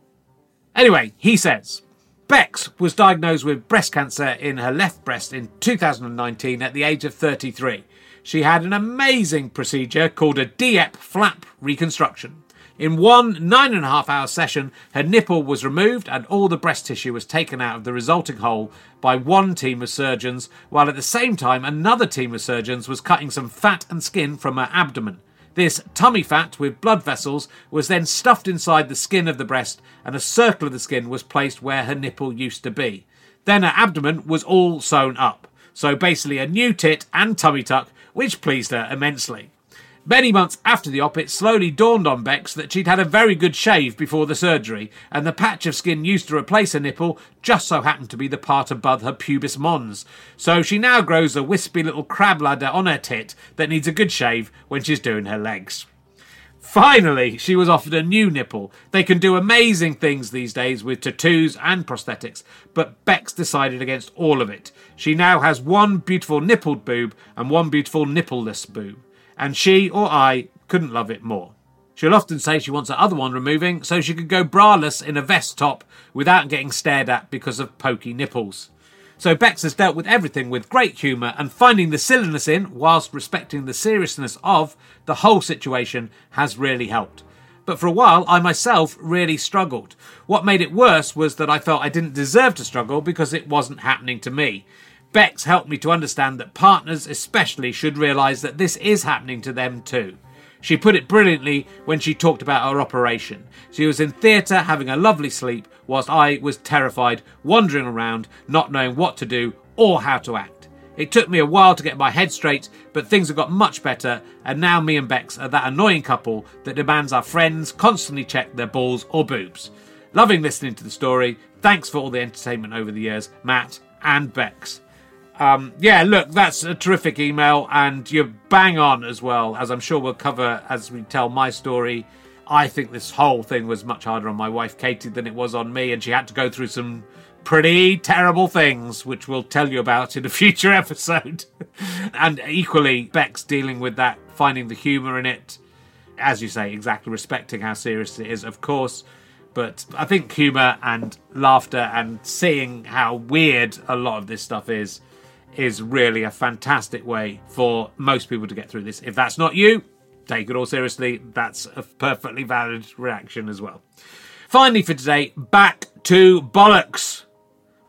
Speaker 1: Anyway, he says, Bex was diagnosed with breast cancer in her left breast in 2019 at the age of 33. She had an amazing procedure called a DIEP flap reconstruction. In one nine and a half hour session, her nipple was removed and all the breast tissue was taken out of the resulting hole by one team of surgeons, while at the same time, another team of surgeons was cutting some fat and skin from her abdomen. This tummy fat with blood vessels was then stuffed inside the skin of the breast, and a circle of the skin was placed where her nipple used to be. Then her abdomen was all sewn up. So basically, a new tit and tummy tuck, which pleased her immensely. Many months after the op, it slowly dawned on Bex that she'd had a very good shave before the surgery, and the patch of skin used to replace her nipple just so happened to be the part above her pubis mons. So she now grows a wispy little crab ladder on her tit that needs a good shave when she's doing her legs. Finally, she was offered a new nipple. They can do amazing things these days with tattoos and prosthetics, but Bex decided against all of it. She now has one beautiful nippled boob and one beautiful nippleless boob and she or I couldn't love it more. She'll often say she wants her other one removing so she could go braless in a vest top without getting stared at because of pokey nipples. So Bex has dealt with everything with great humour and finding the silliness in, whilst respecting the seriousness of, the whole situation has really helped. But for a while, I myself really struggled. What made it worse was that I felt I didn't deserve to struggle because it wasn't happening to me. Bex helped me to understand that partners, especially, should realise that this is happening to them too. She put it brilliantly when she talked about her operation. She was in theatre having a lovely sleep, whilst I was terrified, wandering around, not knowing what to do or how to act. It took me a while to get my head straight, but things have got much better, and now me and Bex are that annoying couple that demands our friends constantly check their balls or boobs. Loving listening to the story. Thanks for all the entertainment over the years, Matt and Bex. Um, yeah, look, that's a terrific email, and you're bang on as well, as I'm sure we'll cover as we tell my story. I think this whole thing was much harder on my wife Katie than it was on me, and she had to go through some pretty terrible things, which we'll tell you about in a future episode. and equally, Bex dealing with that, finding the humour in it, as you say, exactly respecting how serious it is, of course. But I think humour and laughter and seeing how weird a lot of this stuff is is really a fantastic way for most people to get through this. If that's not you, take it all seriously. That's a perfectly valid reaction as well. Finally, for today, back to bollocks.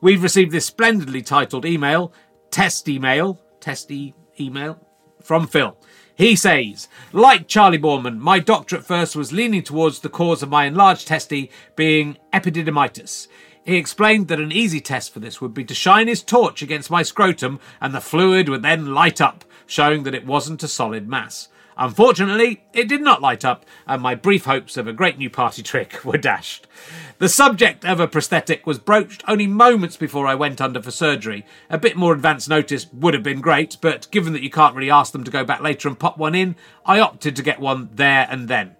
Speaker 1: We've received this splendidly titled email, test email, testy email from Phil. He says, like Charley Boorman, my doctor at first was leaning towards the cause of my enlarged testy being epididymitis. He explained that an easy test for this would be to shine his torch against my scrotum and the fluid would then light up, showing that it wasn't a solid mass. Unfortunately, it did not light up, and my brief hopes of a great new party trick were dashed. The subject of a prosthetic was broached only moments before I went under for surgery. A bit more advance notice would have been great, but given that you can't really ask them to go back later and pop one in, I opted to get one there and then.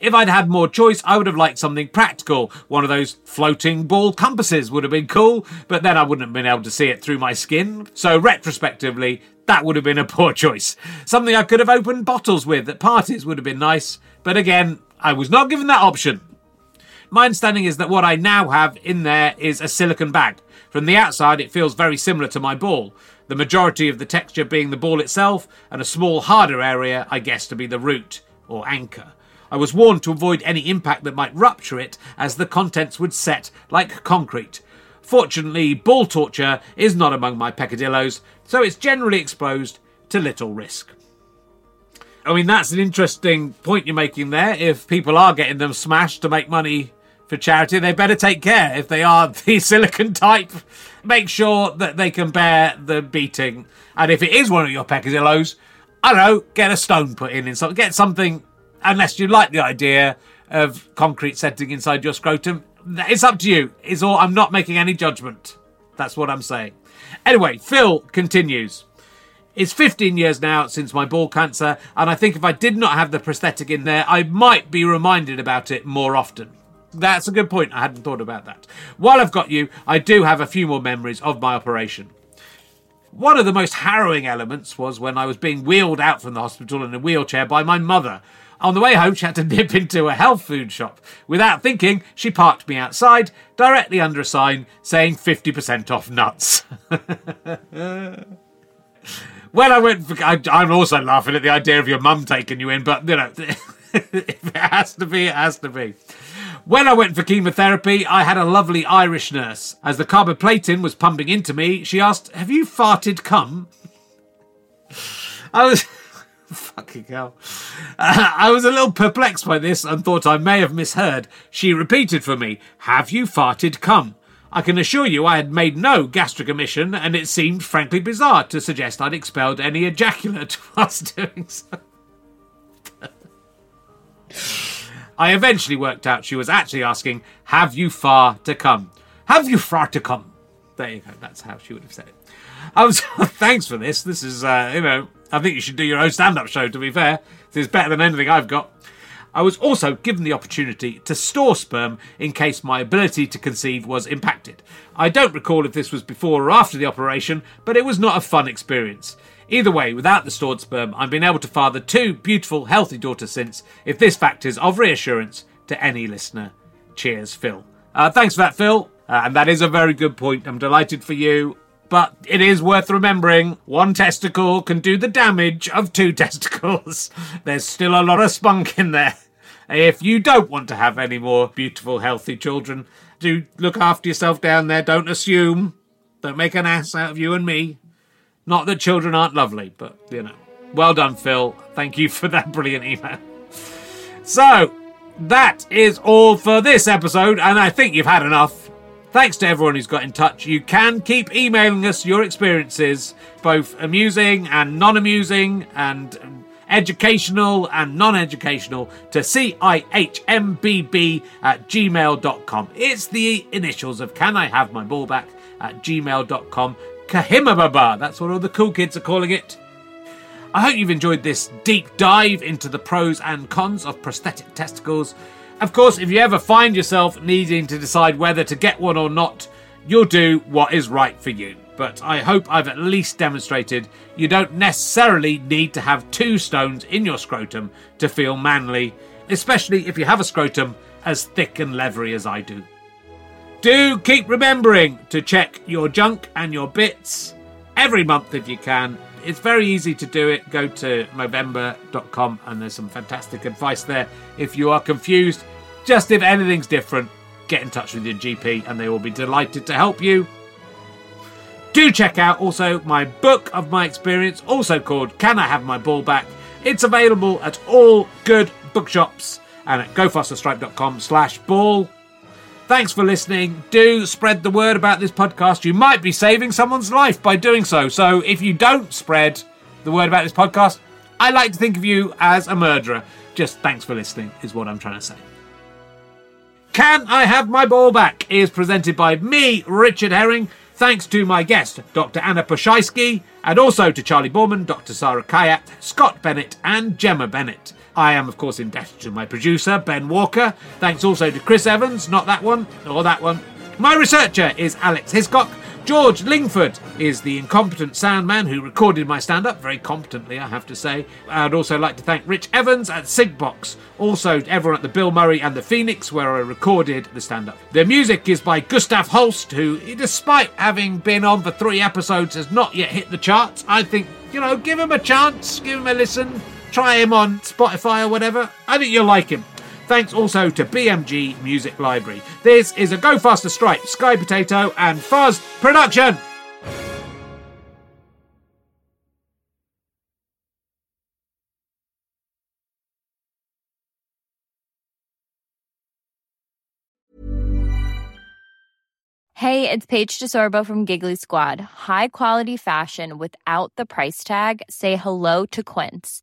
Speaker 1: If I'd had more choice, I would have liked something practical. One of those floating ball compasses would have been cool, but then I wouldn't have been able to see it through my skin. So, retrospectively, that would have been a poor choice. Something I could have opened bottles with at parties would have been nice, but again, I was not given that option. My understanding is that what I now have in there is a silicon bag. From the outside, it feels very similar to my ball. The majority of the texture being the ball itself, and a small harder area, I guess, to be the root or anchor. I was warned to avoid any impact that might rupture it, as the contents would set like concrete. Fortunately, ball torture is not among my peccadillos, so it's generally exposed to little risk. I mean, that's an interesting point you're making there. If people are getting them smashed to make money for charity, they better take care. If they are the silicon type, make sure that they can bear the beating. And if it is one of your peccadillos, I don't know, get a stone put in, in get something unless you like the idea of concrete setting inside your scrotum. It's up to you. It's all. I'm not making any judgment. That's what I'm saying. Anyway, Phil continues. It's 15 years now since my ball cancer, and I think if I did not have the prosthetic in there, I might be reminded about it more often. That's a good point. I hadn't thought about that. While I've got you, I do have a few more memories of my operation. One of the most harrowing elements was when I was being wheeled out from the hospital in a wheelchair by my mother. On the way home, she had to nip into a health food shop. Without thinking, she parked me outside, directly under a sign saying 50% off nuts. Well, I went. For, I, I'm also laughing at the idea of your mum taking you in, but you know, if it has to be, it has to be. When I went for chemotherapy, I had a lovely Irish nurse. As the carboplatin was pumping into me, she asked, "Have you farted cum?" I was. Fucking hell. Uh, I was a little perplexed by this and thought I may have misheard. She repeated for me, Have you farted cum? I can assure you I had made no gastric emission, and it seemed frankly bizarre to suggest I'd expelled any ejaculate whilst doing so. I eventually worked out she was actually asking, Have you far to come? Have you far to come? There you go, that's how she would have said it. I was, thanks for this. This is, uh, you know, I think you should do your own stand up show, to be fair. Is better than anything I've got. I was also given the opportunity to store sperm in case my ability to conceive was impacted. I don't recall if this was before or after the operation, but it was not a fun experience. Either way, without the stored sperm, I've been able to father two beautiful, healthy daughters since, if this fact is of reassurance to any listener. Cheers, Phil. Uh, thanks for that, Phil. Uh, and that is a very good point. I'm delighted for you. But it is worth remembering one testicle can do the damage of two testicles. There's still a lot of spunk in there. If you don't want to have any more beautiful, healthy children, do look after yourself down there. Don't assume. Don't make an ass out of you and me. Not that children aren't lovely, but, you know. Well done, Phil. Thank you for that brilliant email. So, that is all for this episode, and I think you've had enough. Thanks to everyone who's got in touch. You can keep emailing us your experiences, both amusing and non amusing, and educational and non-educational to cihmbb at gmail.com. It's the initials of Can I Have My Ball Back at gmail.com. Kahimababa, that's what all the cool kids are calling it. I hope you've enjoyed this deep dive into the pros and cons of prosthetic testicles. Of course, if you ever find yourself needing to decide whether to get one or not, you'll do what is right for you but I hope I've at least demonstrated you don't necessarily need to have two stones in your scrotum to feel manly, especially if you have a scrotum as thick and leathery as I do. Do keep remembering to check your junk and your bits every month if you can. It's very easy to do it. Go to Movember.com and there's some fantastic advice there. If you are confused, just if anything's different, get in touch with your GP and they will be delighted to help you. Do check out also my book of my experience, also called Can I Have My Ball Back? It's available at all good bookshops and at gofasterstripe.com slash ball. Thanks for listening. Do spread the word about this podcast. You might be saving someone's life by doing so. So if you don't spread the word about this podcast, I like to think of you as a murderer. Just thanks for listening, is what I'm trying to say. Can I Have My Ball Back is presented by me, Richard Herring. Thanks to my guest, Dr. Anna Ploszajski, and also to Charley Boorman, Dr. Sara Kayat, Scott Bennett, and Jemma Bennett. I am, of course, indebted to my producer, Ben Walker. Thanks also to Chris Evans, not that one, or that one. My researcher is Alex Hiscock. George Lingford is the incompetent sound man who recorded my stand up, very competently, I have to say. I'd also like to thank Rich Evans at Sigbox, also everyone at the Bill Murray and the Phoenix, where I recorded the stand up. The music is by Gustav Holst, who, despite having been on for three episodes, has not yet hit the charts. I think, you know, give him a chance, give him a listen, try him on Spotify or whatever. I think you'll like him. Thanks also to BMG Music Library. This is a Go Faster Stripe, Sky Potato, and Fuzz production.
Speaker 12: Hey, it's Paige DeSorbo from Giggly Squad. High quality fashion without the price tag? Say hello to Quince.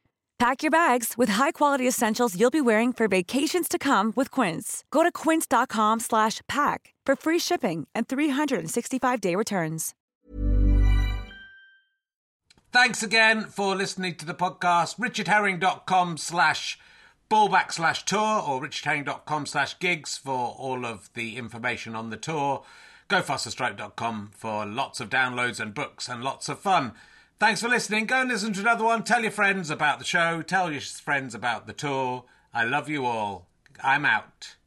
Speaker 13: Pack your bags with high-quality essentials you'll be wearing for vacations to come with Quince. Go to quince.com slash pack for free shipping and 365-day returns.
Speaker 1: Thanks again for listening to the podcast. richardherring.com slash ballback slash tour or richardherring.com slash gigs for all of the information on the tour. GoFasterStripe.com for lots of downloads and books and lots of fun. Thanks for listening. Go and listen to another one. Tell your friends about the show. Tell your friends about the tour. I love you all. I'm out.